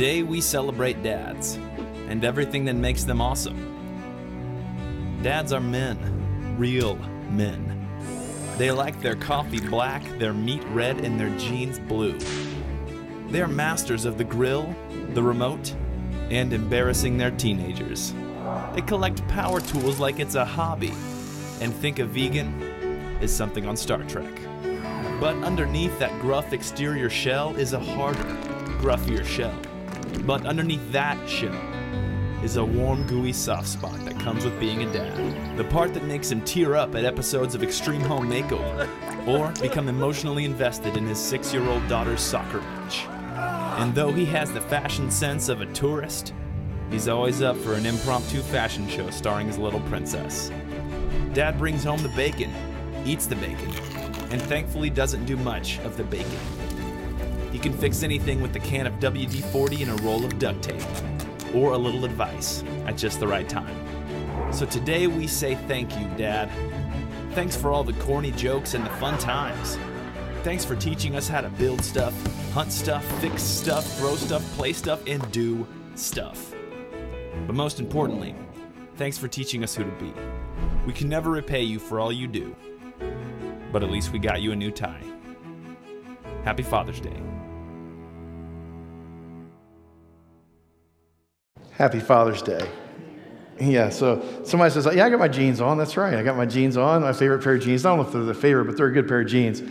Today we celebrate dads and everything that makes them awesome. Dads are men, real men. They like their coffee black, their meat red, and their jeans blue. They are masters of the grill, the remote, and embarrassing their teenagers. They collect power tools like it's a hobby and think a vegan is something on Star Trek. But underneath that gruff exterior shell is a harder, gruffier shell. But underneath that shell is a warm, gooey soft spot that comes with being a dad. The part that makes him tear up at episodes of Extreme Home Makeover or become emotionally invested in his six year old daughter's soccer match. And though he has the fashion sense of a tourist, he's always up for an impromptu fashion show starring his little princess. Dad brings home the bacon, eats the bacon, and thankfully doesn't do much of the bacon. He can fix anything with a can of WD 40 and a roll of duct tape, or a little advice at just the right time. So today we say thank you, Dad. Thanks for all the corny jokes and the fun times. Thanks for teaching us how to build stuff, hunt stuff, fix stuff, throw stuff, play stuff, and do stuff. But most importantly, thanks for teaching us who to be. We can never repay you for all you do, but at least we got you a new tie. Happy Father's Day. Happy Father's Day. Yeah, so somebody says, Yeah, I got my jeans on. That's right. I got my jeans on, my favorite pair of jeans. I don't know if they're the favorite, but they're a good pair of jeans.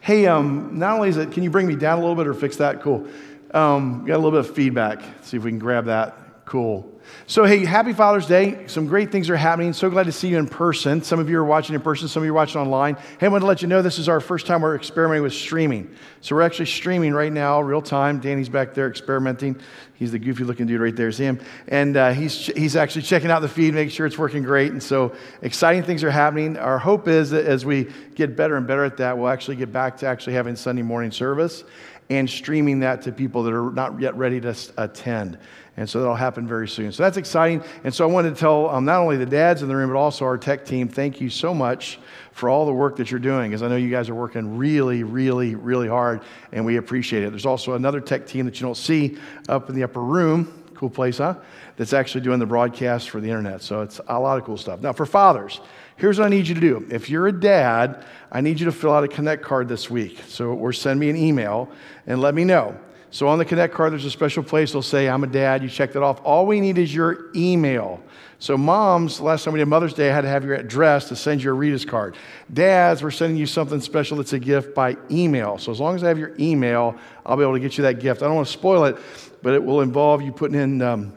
Hey, um, not only is it, can you bring me down a little bit or fix that? Cool. Um, got a little bit of feedback. See if we can grab that. Cool. So, hey, happy Father's Day. Some great things are happening. So glad to see you in person. Some of you are watching in person, some of you are watching online. Hey, I want to let you know this is our first time we're experimenting with streaming. So, we're actually streaming right now, real time. Danny's back there experimenting. He's the goofy looking dude right there, is him. And uh, he's, he's actually checking out the feed, making sure it's working great. And so, exciting things are happening. Our hope is that as we get better and better at that, we'll actually get back to actually having Sunday morning service and streaming that to people that are not yet ready to attend. And so that'll happen very soon. So that's exciting. And so I wanted to tell um, not only the dads in the room, but also our tech team, thank you so much for all the work that you're doing, because I know you guys are working really, really, really hard, and we appreciate it. There's also another tech team that you don't see up in the upper room. Cool place, huh? That's actually doing the broadcast for the internet. So it's a lot of cool stuff. Now, for fathers, here's what I need you to do. If you're a dad, I need you to fill out a Connect card this week. So, or send me an email and let me know. So on the Connect card, there's a special place. They'll say, I'm a dad. You check that off. All we need is your email. So, moms, last time we did Mother's Day, I had to have your address to send you a Rita's card. Dads, we're sending you something special that's a gift by email. So, as long as I have your email, I'll be able to get you that gift. I don't want to spoil it, but it will involve you putting in um,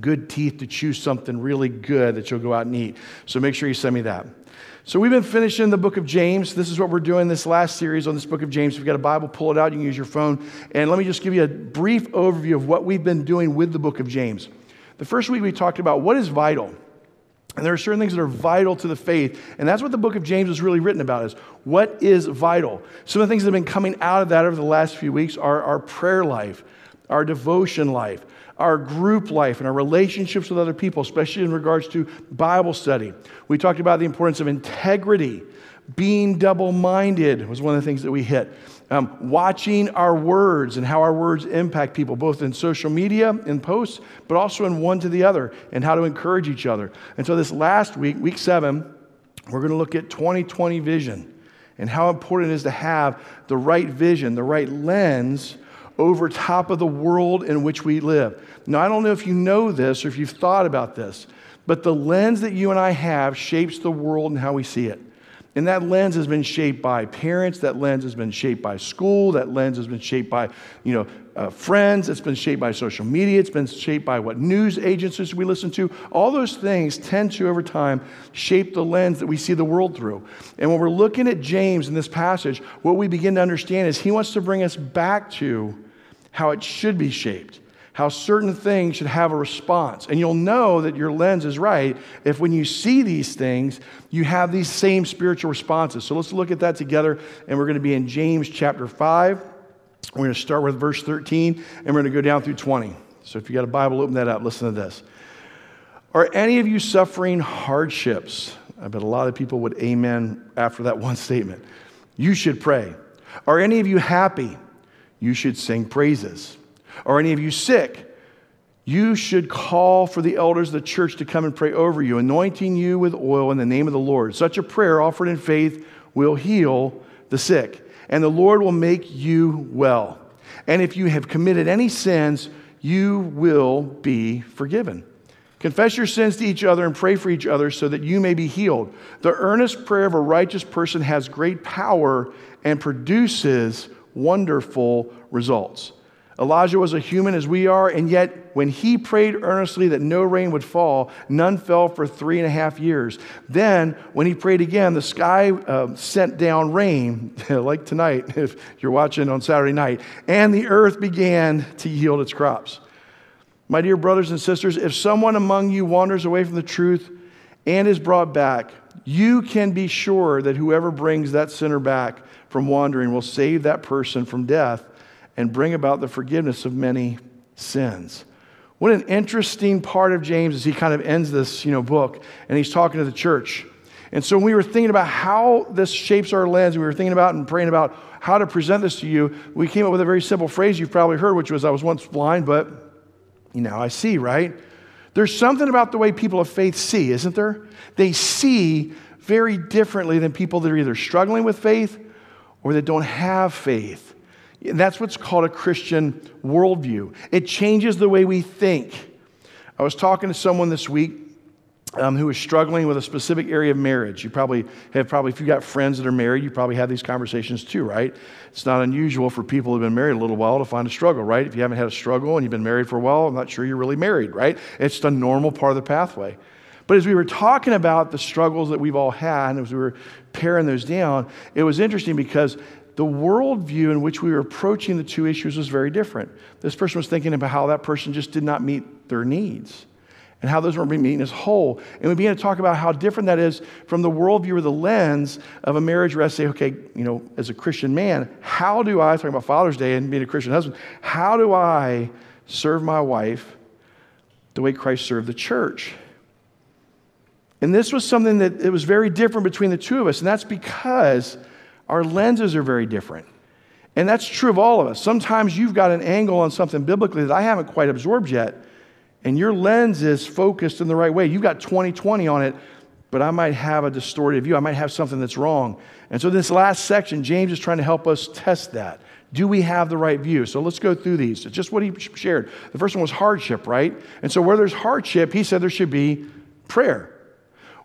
good teeth to choose something really good that you'll go out and eat. So, make sure you send me that. So we've been finishing the book of James. This is what we're doing this last series on this book of James. If you've got a Bible, pull it out. You can use your phone. And let me just give you a brief overview of what we've been doing with the book of James. The first week we talked about what is vital. And there are certain things that are vital to the faith. And that's what the book of James is really written about is what is vital. Some of the things that have been coming out of that over the last few weeks are our prayer life, our devotion life, our group life and our relationships with other people, especially in regards to Bible study. We talked about the importance of integrity. Being double minded was one of the things that we hit. Um, watching our words and how our words impact people, both in social media, in posts, but also in one to the other, and how to encourage each other. And so, this last week, week seven, we're going to look at 2020 vision and how important it is to have the right vision, the right lens over top of the world in which we live. Now, I don't know if you know this or if you've thought about this, but the lens that you and I have shapes the world and how we see it. And that lens has been shaped by parents. That lens has been shaped by school. That lens has been shaped by, you know, uh, friends. It's been shaped by social media. It's been shaped by what news agencies we listen to. All those things tend to, over time, shape the lens that we see the world through. And when we're looking at James in this passage, what we begin to understand is he wants to bring us back to how it should be shaped, how certain things should have a response. And you'll know that your lens is right if when you see these things, you have these same spiritual responses. So let's look at that together. And we're going to be in James chapter 5. We're going to start with verse 13 and we're going to go down through 20. So if you got a Bible, open that up. Listen to this. Are any of you suffering hardships? I bet a lot of people would amen after that one statement. You should pray. Are any of you happy? You should sing praises. Are any of you sick? You should call for the elders of the church to come and pray over you, anointing you with oil in the name of the Lord. Such a prayer offered in faith will heal the sick, and the Lord will make you well. And if you have committed any sins, you will be forgiven. Confess your sins to each other and pray for each other so that you may be healed. The earnest prayer of a righteous person has great power and produces wonderful results. Elijah was a human as we are, and yet when he prayed earnestly that no rain would fall, none fell for three and a half years. Then, when he prayed again, the sky uh, sent down rain, like tonight, if you're watching on Saturday night, and the earth began to yield its crops. My dear brothers and sisters, if someone among you wanders away from the truth and is brought back, you can be sure that whoever brings that sinner back from wandering will save that person from death and bring about the forgiveness of many sins. What an interesting part of James as he kind of ends this you know, book and he's talking to the church. And so we were thinking about how this shapes our lens, we were thinking about and praying about how to present this to you, we came up with a very simple phrase you've probably heard, which was, I was once blind, but you know, I see, right? There's something about the way people of faith see, isn't there? They see very differently than people that are either struggling with faith or that don't have faith. That's what's called a Christian worldview. It changes the way we think. I was talking to someone this week um, who is struggling with a specific area of marriage. You probably have probably, if you got friends that are married, you probably have these conversations too, right? It's not unusual for people who've been married a little while to find a struggle, right? If you haven't had a struggle and you've been married for a while, I'm not sure you're really married, right? It's a normal part of the pathway. But as we were talking about the struggles that we've all had, and as we were paring those down, it was interesting because the worldview in which we were approaching the two issues was very different. This person was thinking about how that person just did not meet their needs and how those weren't being meeting as whole. And we began to talk about how different that is from the worldview or the lens of a marriage where I say, okay, you know, as a Christian man, how do I, talking about Father's Day and being a Christian husband, how do I serve my wife the way Christ served the church? And this was something that it was very different between the two of us, and that's because our lenses are very different. And that's true of all of us. Sometimes you've got an angle on something biblically that I haven't quite absorbed yet, and your lens is focused in the right way. You've got 2020 on it, but I might have a distorted view. I might have something that's wrong. And so, this last section, James is trying to help us test that. Do we have the right view? So let's go through these. It's just what he shared. The first one was hardship, right? And so, where there's hardship, he said there should be prayer.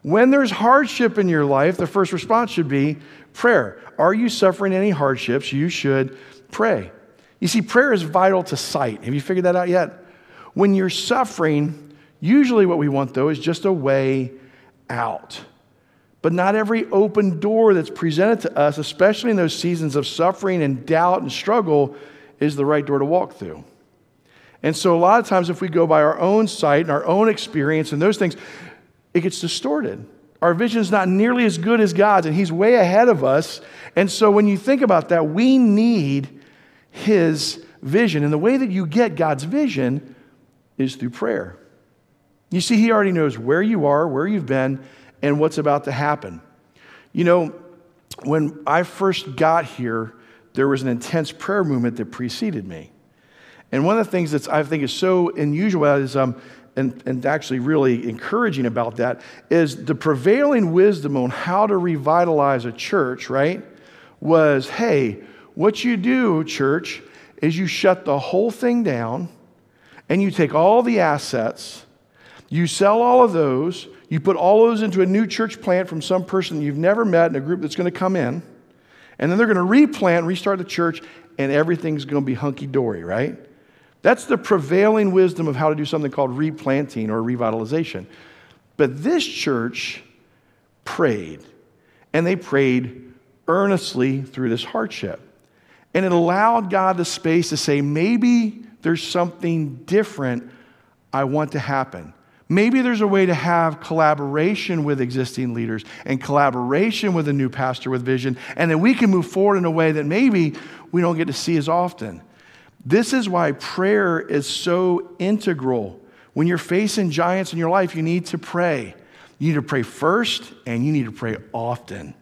When there's hardship in your life, the first response should be prayer. Are you suffering any hardships? You should pray. You see, prayer is vital to sight. Have you figured that out yet? When you're suffering, usually what we want, though, is just a way out. But not every open door that's presented to us, especially in those seasons of suffering and doubt and struggle, is the right door to walk through. And so, a lot of times, if we go by our own sight and our own experience and those things, it gets distorted. Our vision is not nearly as good as God's, and He's way ahead of us. And so when you think about that, we need His vision. And the way that you get God's vision is through prayer. You see, He already knows where you are, where you've been, and what's about to happen. You know, when I first got here, there was an intense prayer movement that preceded me. And one of the things that I think is so unusual is um, and, and actually really encouraging about that is the prevailing wisdom on how to revitalize a church, right? Was hey, what you do, church, is you shut the whole thing down and you take all the assets, you sell all of those, you put all those into a new church plant from some person you've never met in a group that's going to come in, and then they're going to replant, restart the church, and everything's going to be hunky dory, right? That's the prevailing wisdom of how to do something called replanting or revitalization. But this church prayed, and they prayed earnestly through this hardship. And it allowed God the space to say, maybe there's something different I want to happen. Maybe there's a way to have collaboration with existing leaders and collaboration with a new pastor with vision, and then we can move forward in a way that maybe we don't get to see as often. This is why prayer is so integral. When you're facing giants in your life, you need to pray. You need to pray first, and you need to pray often.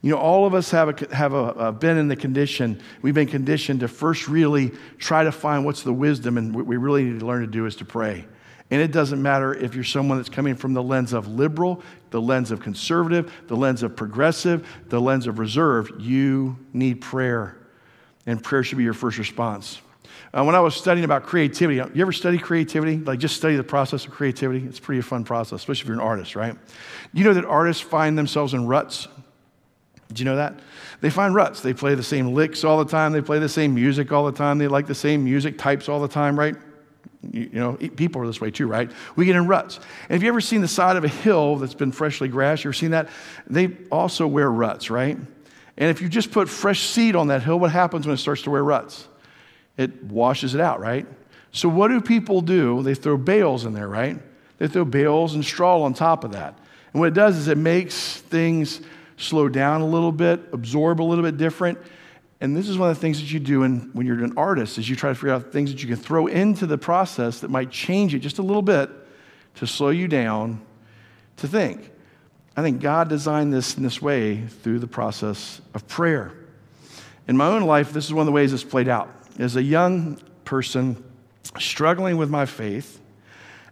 You know, all of us have, a, have a, a been in the condition, we've been conditioned to first really try to find what's the wisdom, and what we really need to learn to do is to pray. And it doesn't matter if you're someone that's coming from the lens of liberal, the lens of conservative, the lens of progressive, the lens of reserve, you need prayer. And prayer should be your first response. Uh, when I was studying about creativity, you ever study creativity? Like just study the process of creativity? It's a pretty fun process, especially if you're an artist, right? You know that artists find themselves in ruts. Did you know that? They find ruts. They play the same licks all the time. They play the same music all the time. They like the same music types all the time, right? You, you know, people are this way too, right? We get in ruts. And have you ever seen the side of a hill that's been freshly grassed? You ever seen that? They also wear ruts, right? And if you just put fresh seed on that hill, what happens when it starts to wear ruts? It washes it out, right? So what do people do? They throw bales in there, right? They throw bales and straw on top of that. And what it does is it makes things slow down a little bit, absorb a little bit different. And this is one of the things that you do in, when you're an artist is you try to figure out things that you can throw into the process that might change it just a little bit to slow you down to think. I think God designed this in this way through the process of prayer. In my own life, this is one of the ways it's played out. As a young person struggling with my faith,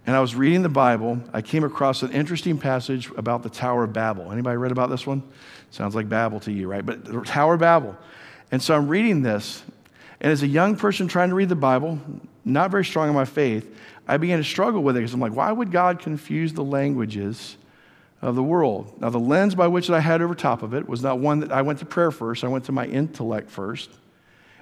and I was reading the Bible, I came across an interesting passage about the Tower of Babel. Anybody read about this one? Sounds like Babel to you, right? But the Tower of Babel. And so I'm reading this, and as a young person trying to read the Bible, not very strong in my faith, I began to struggle with it because I'm like, why would God confuse the languages of the world? Now, the lens by which I had over top of it was not one that I went to prayer first, I went to my intellect first.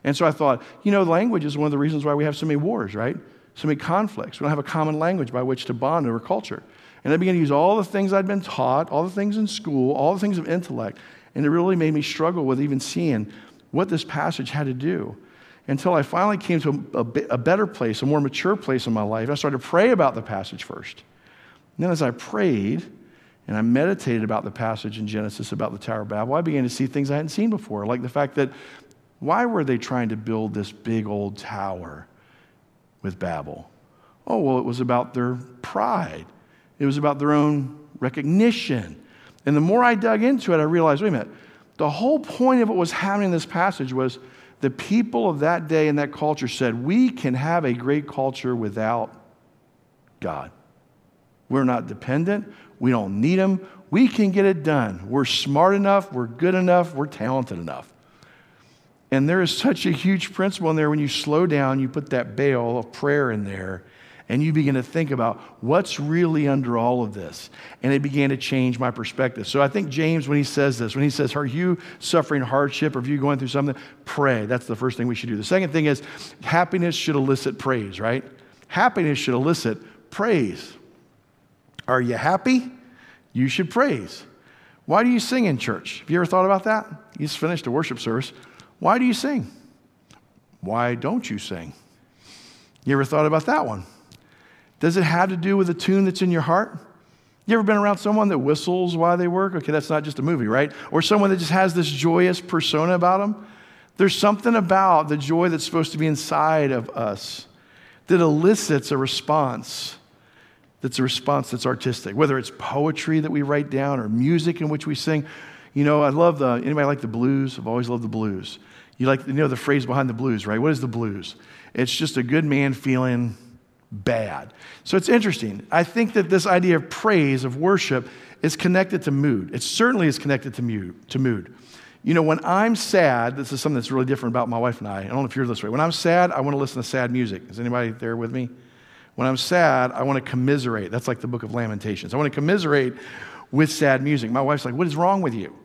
And so I thought, you know, language is one of the reasons why we have so many wars, right? so many conflicts. We don't have a common language by which to bond over culture. And I began to use all the things I'd been taught, all the things in school, all the things of intellect, and it really made me struggle with even seeing what this passage had to do. Until I finally came to a, a, a better place, a more mature place in my life. I started to pray about the passage first. And then as I prayed and I meditated about the passage in Genesis about the Tower of Babel, I began to see things I hadn't seen before, like the fact that why were they trying to build this big old tower? with Babel? Oh, well, it was about their pride, it was about their own recognition. And the more I dug into it, I realized wait a minute, the whole point of what was happening in this passage was the people of that day and that culture said, We can have a great culture without God. We're not dependent. We don't need them. We can get it done. We're smart enough. We're good enough. We're talented enough. And there is such a huge principle in there when you slow down, you put that bale of prayer in there, and you begin to think about what's really under all of this. And it began to change my perspective. So I think James, when he says this, when he says, Are you suffering hardship or are you going through something? Pray. That's the first thing we should do. The second thing is happiness should elicit praise, right? Happiness should elicit praise. Are you happy? You should praise. Why do you sing in church? Have you ever thought about that? You just finished a worship service. Why do you sing? Why don't you sing? You ever thought about that one? Does it have to do with the tune that's in your heart? You ever been around someone that whistles while they work? Okay, that's not just a movie, right? Or someone that just has this joyous persona about them? There's something about the joy that's supposed to be inside of us that elicits a response that's a response that's artistic, whether it's poetry that we write down or music in which we sing. You know, I love the, anybody like the blues? I've always loved the blues. You like, you know the phrase behind the blues, right? What is the blues? It's just a good man feeling bad. So it's interesting. I think that this idea of praise, of worship, is connected to mood. It certainly is connected to mood. To mood. You know, when I'm sad, this is something that's really different about my wife and I. I don't know if you're this way. When I'm sad, I want to listen to sad music. Is anybody there with me? When I'm sad, I want to commiserate. That's like the book of Lamentations. I want to commiserate with sad music. My wife's like, What is wrong with you?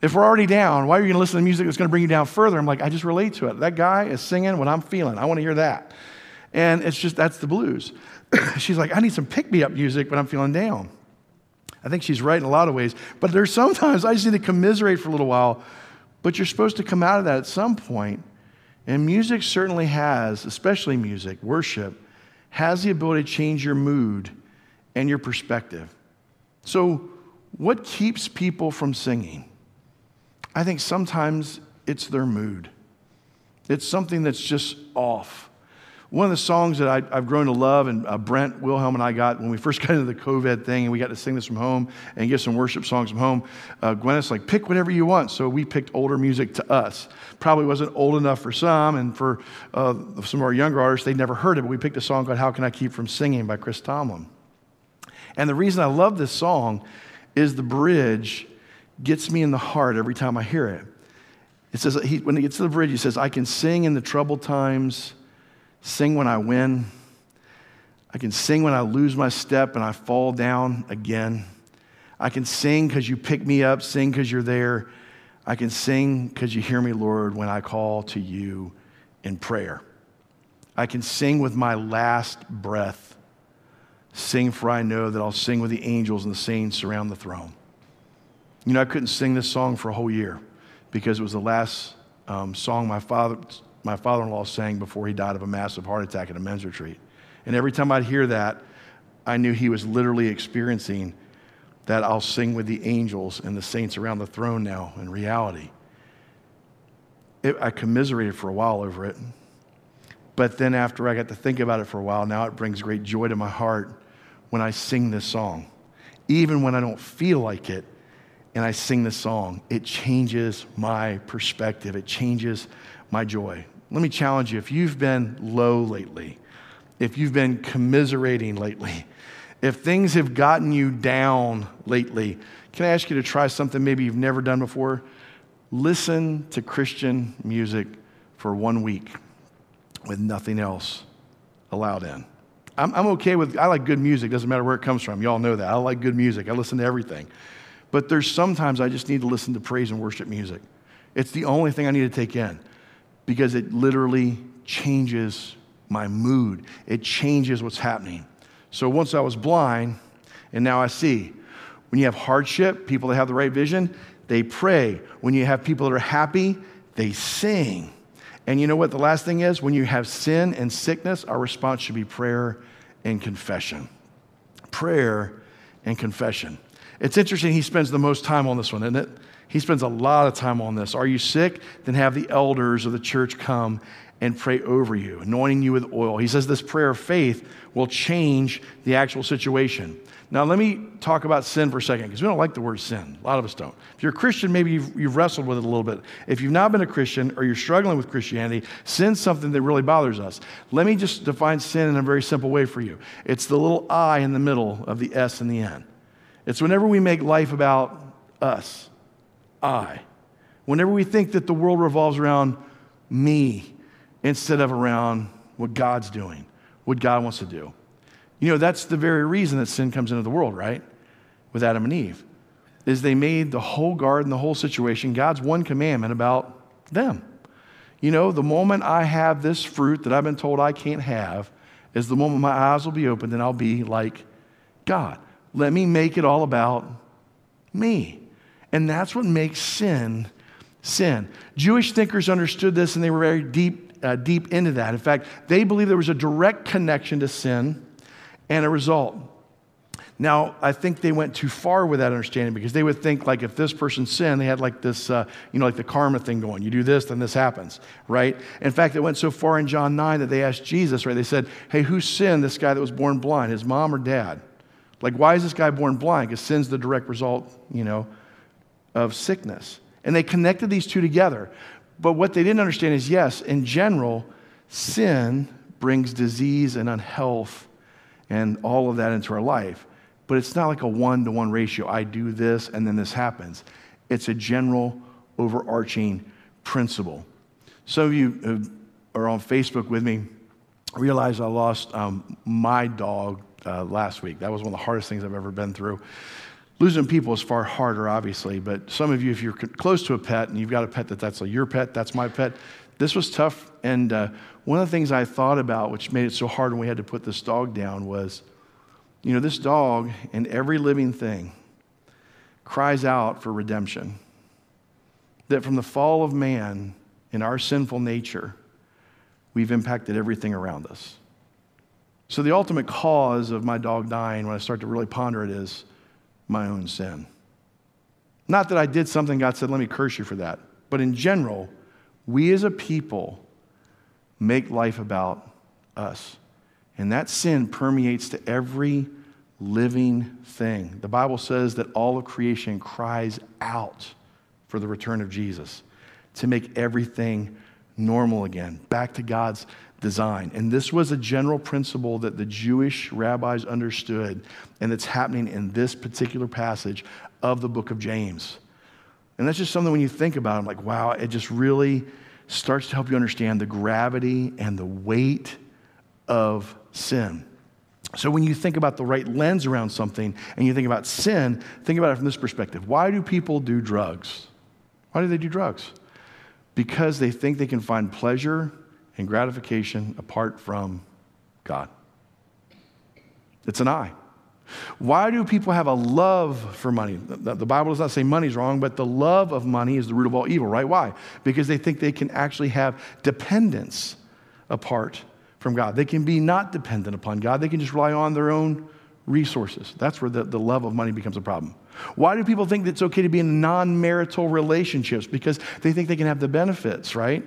If we're already down, why are you going to listen to music that's going to bring you down further? I'm like, I just relate to it. That guy is singing what I'm feeling. I want to hear that. And it's just, that's the blues. she's like, I need some pick me up music, but I'm feeling down. I think she's right in a lot of ways. But there's sometimes I just need to commiserate for a little while. But you're supposed to come out of that at some point. And music certainly has, especially music, worship, has the ability to change your mood and your perspective. So, what keeps people from singing? I think sometimes it's their mood. It's something that's just off. One of the songs that I, have grown to love, and uh, Brent Wilhelm and I got when we first got into the COVID thing, and we got to sing this from home and get some worship songs from home. Uh, Gwyneth's like, pick whatever you want. So we picked older music to us. Probably wasn't old enough for some, and for uh, some of our younger artists, they'd never heard it, but we picked a song called How Can I Keep From Singing by Chris Tomlin. And the reason I love this song is the bridge gets me in the heart every time I hear it. It says, he, when he gets to the bridge, he says, I can sing in the troubled times sing when I win. I can sing when I lose my step and I fall down again. I can sing because you pick me up, sing because you're there. I can sing because you hear me, Lord, when I call to you in prayer. I can sing with my last breath. Sing, for I know that I'll sing with the angels and the saints around the throne. You know, I couldn't sing this song for a whole year because it was the last um, song my father my father in law sang before he died of a massive heart attack at a men's retreat. And every time I'd hear that, I knew he was literally experiencing that I'll sing with the angels and the saints around the throne now in reality. It, I commiserated for a while over it. But then after I got to think about it for a while, now it brings great joy to my heart when I sing this song. Even when I don't feel like it and I sing this song, it changes my perspective. It changes my joy. Let me challenge you if you've been low lately, if you've been commiserating lately, if things have gotten you down lately, can I ask you to try something maybe you've never done before? Listen to Christian music for one week with nothing else allowed in. I'm, I'm okay with, I like good music, doesn't matter where it comes from. Y'all know that. I like good music, I listen to everything. But there's sometimes I just need to listen to praise and worship music. It's the only thing I need to take in because it literally changes my mood. It changes what's happening. So once I was blind, and now I see. When you have hardship, people that have the right vision, they pray. When you have people that are happy, they sing. And you know what the last thing is? When you have sin and sickness, our response should be prayer and confession. Prayer and confession. It's interesting, he spends the most time on this one, isn't it? He spends a lot of time on this. Are you sick? Then have the elders of the church come and pray over you, anointing you with oil. He says this prayer of faith will change the actual situation. Now, let me talk about sin for a second because we don't like the word sin. A lot of us don't. If you're a Christian, maybe you've, you've, wrestled with it a little bit. If you've not been a Christian or you're struggling with Christianity, sin's something that really bothers us. Let me just define sin in a very simple way for you it's the little I in the middle of the S and the N. It's whenever we make life about us. I. Whenever we think that the world revolves around me instead of around what God's doing, what God wants to do. You know, that's the very reason that sin comes into the world, right? With Adam and Eve, is they made the whole garden, the whole situation, God's one commandment about them. You know, the moment I have this fruit that I've been told I can't have is the moment my eyes will be opened and I'll be like God. Let me make it all about me. And that's what makes sin sin. Jewish thinkers understood this and they were very deep, uh, deep into that. In fact, they believed there was a direct connection to sin and a result. Now, I think they went too far with that understanding because they would think like if this person sinned, they had like this, uh, you know, like the karma thing going. You do this, then this happens, right? In fact, it went so far in John 9 that they asked Jesus, right? They said, hey, who sinned this guy that was born blind, his mom or dad? Like, why is this guy born blind? Because sin's the direct result, you know, of sickness. And they connected these two together. But what they didn't understand is yes, in general, sin brings disease and unhealth and all of that into our life. But it's not like a one to one ratio. I do this and then this happens. It's a general, overarching principle. Some of you are on Facebook with me realize I lost um, my dog uh, last week. That was one of the hardest things I've ever been through. Losing people is far harder, obviously, but some of you, if you're close to a pet and you've got a pet that that's like your pet, that's my pet, this was tough. And uh, one of the things I thought about, which made it so hard when we had to put this dog down, was you know, this dog and every living thing cries out for redemption. That from the fall of man in our sinful nature, we've impacted everything around us. So, the ultimate cause of my dog dying, when I start to really ponder it, is my own sin. Not that I did something God said, let me curse you for that. But in general, we as a people make life about us. And that sin permeates to every living thing. The Bible says that all of creation cries out for the return of Jesus to make everything normal again, back to God's design. And this was a general principle that the Jewish rabbis understood, and it's happening in this particular passage of the book of James. And that's just something when you think about it, I'm like, wow, it just really starts to help you understand the gravity and the weight of sin. So, when you think about the right lens around something and you think about sin, think about it from this perspective. Why do people do drugs? Why do they do drugs? Because they think they can find pleasure and gratification apart from God. It's an eye. Why do people have a love for money? The Bible does not say money's wrong, but the love of money is the root of all evil, right? Why? Because they think they can actually have dependence apart from God. They can be not dependent upon God, they can just rely on their own resources. That's where the, the love of money becomes a problem. Why do people think that it's okay to be in non marital relationships? Because they think they can have the benefits, right?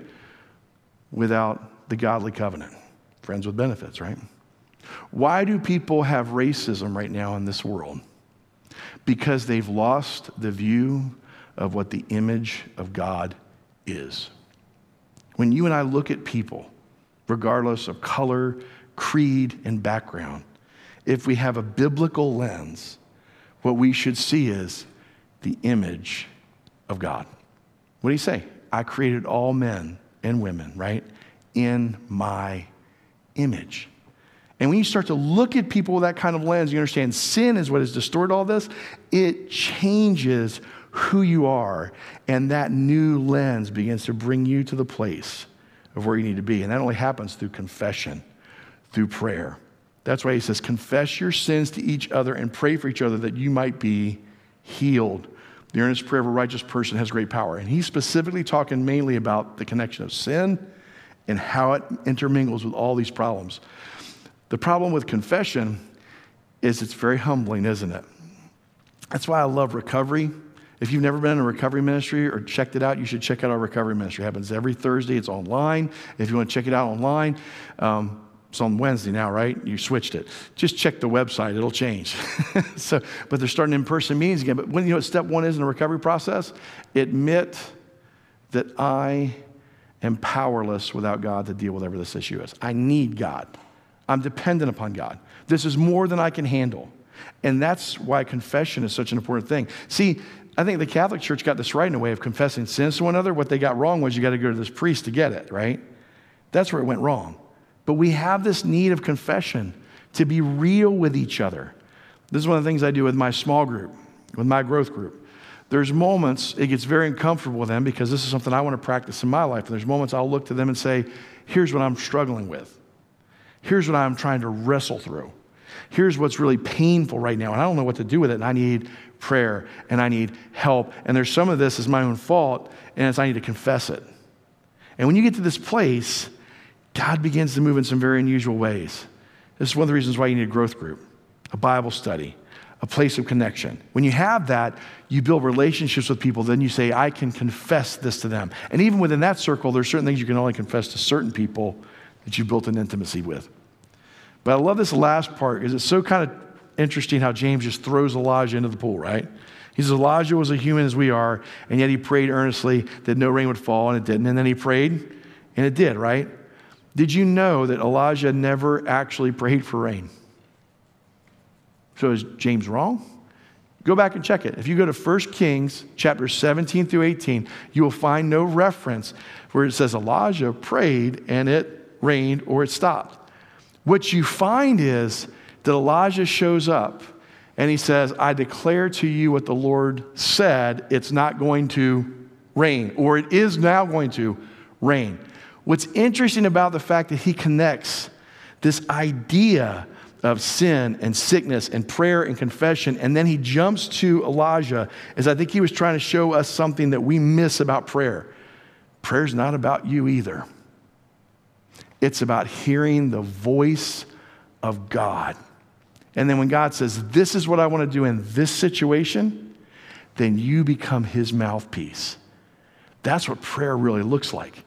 Without the godly covenant. Friends with benefits, right? Why do people have racism right now in this world? Because they've lost the view of what the image of God is. When you and I look at people, regardless of color, creed, and background, if we have a biblical lens, what we should see is the image of God. What do you say? I created all men and women, right? In my image. And when you start to look at people with that kind of lens, you understand sin is what has distorted all this. It changes who you are, and that new lens begins to bring you to the place of where you need to be. And that only happens through confession, through prayer. That's why he says, confess your sins to each other and pray for each other that you might be healed. The earnest prayer of a righteous person has great power. And he's specifically talking mainly about the connection of sin and how it intermingles with all these problems. The problem with confession is it's very humbling, isn't it? That's why I love recovery. If you've never been in a recovery ministry or checked it out, you should check out our recovery ministry. It happens every Thursday. It's online. If you want to check it out online, um, it's on Wednesday now, right? You switched it. Just check the website; it'll change. so, but they're starting in-person meetings again. But when you know what step one is in the recovery process, admit that I am powerless without God to deal with whatever this issue is. I need God. I'm dependent upon God. This is more than I can handle. And that's why confession is such an important thing. See, I think the Catholic Church got this right in a way of confessing sins to one another. What they got wrong was you got to go to this priest to get it, right? That's where it went wrong. But we have this need of confession to be real with each other. This is one of the things I do with my small group, with my growth group. There's moments it gets very uncomfortable with them because this is something I want to practice in my life. And there's moments I'll look to them and say, Here's what I'm struggling with. Here's what I'm trying to wrestle through. Here's what's really painful right now, and I don't know what to do with it, and I need prayer and I need help. And there's some of this is my own fault, and it's I need to confess it. And when you get to this place, God begins to move in some very unusual ways. This is one of the reasons why you need a growth group, a Bible study, a place of connection. When you have that, you build relationships with people, then you say, I can confess this to them. And even within that circle, there's certain things you can only confess to certain people that you built an intimacy with. But I love this last part because it's so kind of interesting how James just throws Elijah into the pool, right? He says Elijah was a human as we are, and yet he prayed earnestly that no rain would fall, and it didn't. And then he prayed, and it did, right? Did you know that Elijah never actually prayed for rain? So is James wrong? Go back and check it. If you go to 1 Kings chapter 17 through 18, you will find no reference where it says Elijah prayed and it rained or it stopped. What you find is that Elijah shows up and he says, I declare to you what the Lord said, it's not going to rain, or it is now going to rain. What's interesting about the fact that he connects this idea of sin and sickness and prayer and confession, and then he jumps to Elijah, is I think he was trying to show us something that we miss about prayer. Prayer's not about you either. It's about hearing the voice of God. And then when God says, This is what I want to do in this situation, then you become his mouthpiece. That's what prayer really looks like.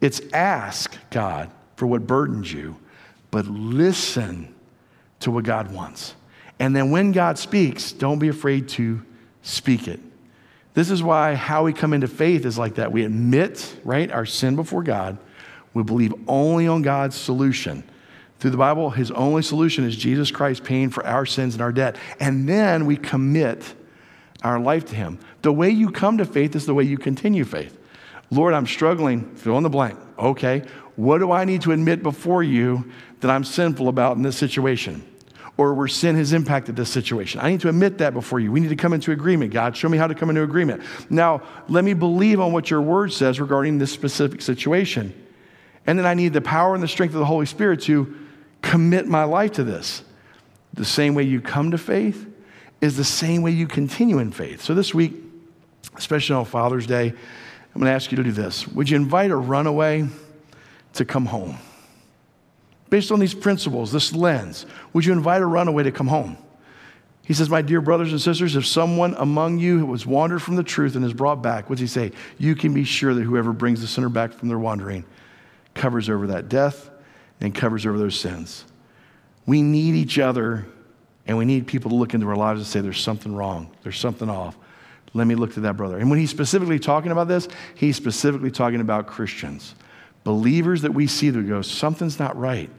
It's ask God for what burdens you, but listen to what God wants. And then when God speaks, don't be afraid to speak it. This is why how we come into faith is like that. We admit, right, our sin before God. We believe only on God's solution. Through the Bible, his only solution is Jesus Christ paying for our sins and our debt. And then we commit our life to him. The way you come to faith is the way you continue faith. Lord, I'm struggling, fill in the blank. Okay, what do I need to admit before you that I'm sinful about in this situation? Or where sin has impacted this situation. I need to admit that before you. We need to come into agreement. God, show me how to come into agreement. Now, let me believe on what your word says regarding this specific situation. And then I need the power and the strength of the Holy Spirit to commit my life to this. The same way you come to faith is the same way you continue in faith. So this week, especially on Father's Day, I'm going to ask you to do this. Would you invite a runaway to come home? Based on these principles, this lens, would you invite a runaway to come home? He says, My dear brothers and sisters, if someone among you who has wandered from the truth and is brought back, what's he say? You can be sure that whoever brings the sinner back from their wandering covers over that death and covers over those sins. We need each other and we need people to look into our lives and say, There's something wrong, there's something off. Let me look to that brother. And when he's specifically talking about this, he's specifically talking about Christians, believers that we see that go, Something's not right.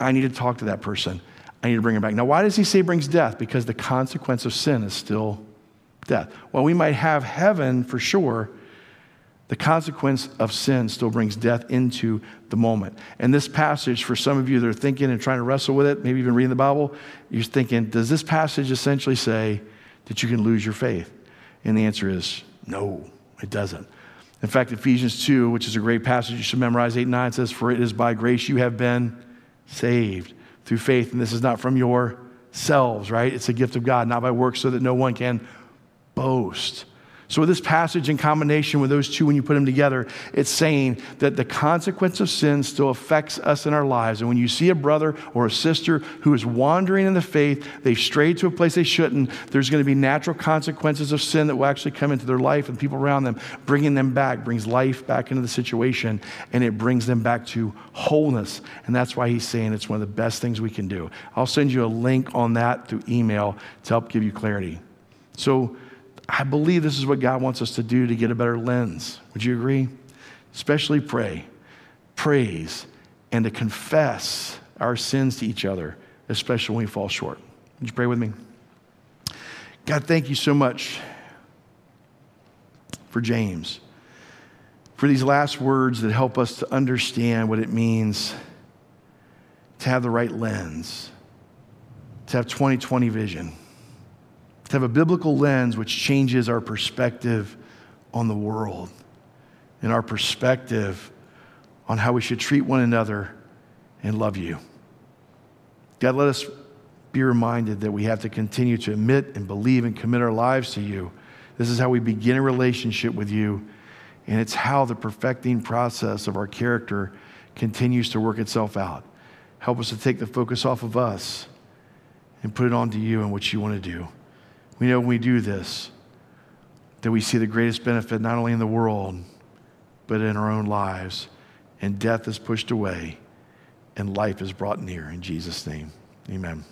I need to talk to that person. I need to bring him back. Now, why does he say brings death? Because the consequence of sin is still death. Well, we might have heaven for sure, the consequence of sin still brings death into the moment. And this passage, for some of you that are thinking and trying to wrestle with it, maybe even reading the Bible, you're thinking, does this passage essentially say that you can lose your faith? And the answer is no, it doesn't. In fact, Ephesians 2, which is a great passage you should memorize, 8 and 9 says, For it is by grace you have been saved through faith. And this is not from yourselves, right? It's a gift of God, not by works, so that no one can boast. So, with this passage in combination with those two, when you put them together, it's saying that the consequence of sin still affects us in our lives. And when you see a brother or a sister who is wandering in the faith, they've strayed to a place they shouldn't, there's going to be natural consequences of sin that will actually come into their life and people around them. Bringing them back brings life back into the situation and it brings them back to wholeness. And that's why he's saying it's one of the best things we can do. I'll send you a link on that through email to help give you clarity. So, I believe this is what God wants us to do to get a better lens. Would you agree? Especially pray, praise, and to confess our sins to each other, especially when we fall short. Would you pray with me? God, thank you so much for James, for these last words that help us to understand what it means to have the right lens, to have 2020 vision to have a biblical lens which changes our perspective on the world and our perspective on how we should treat one another and love you. God, let us be reminded that we have to continue to admit and believe and commit our lives to you. This is how we begin a relationship with you, and it's how the perfecting process of our character continues to work itself out. Help us to take the focus off of us and put it onto you and what you want to do. We know when we do this, that we see the greatest benefit not only in the world, but in our own lives. And death is pushed away, and life is brought near. In Jesus' name, amen.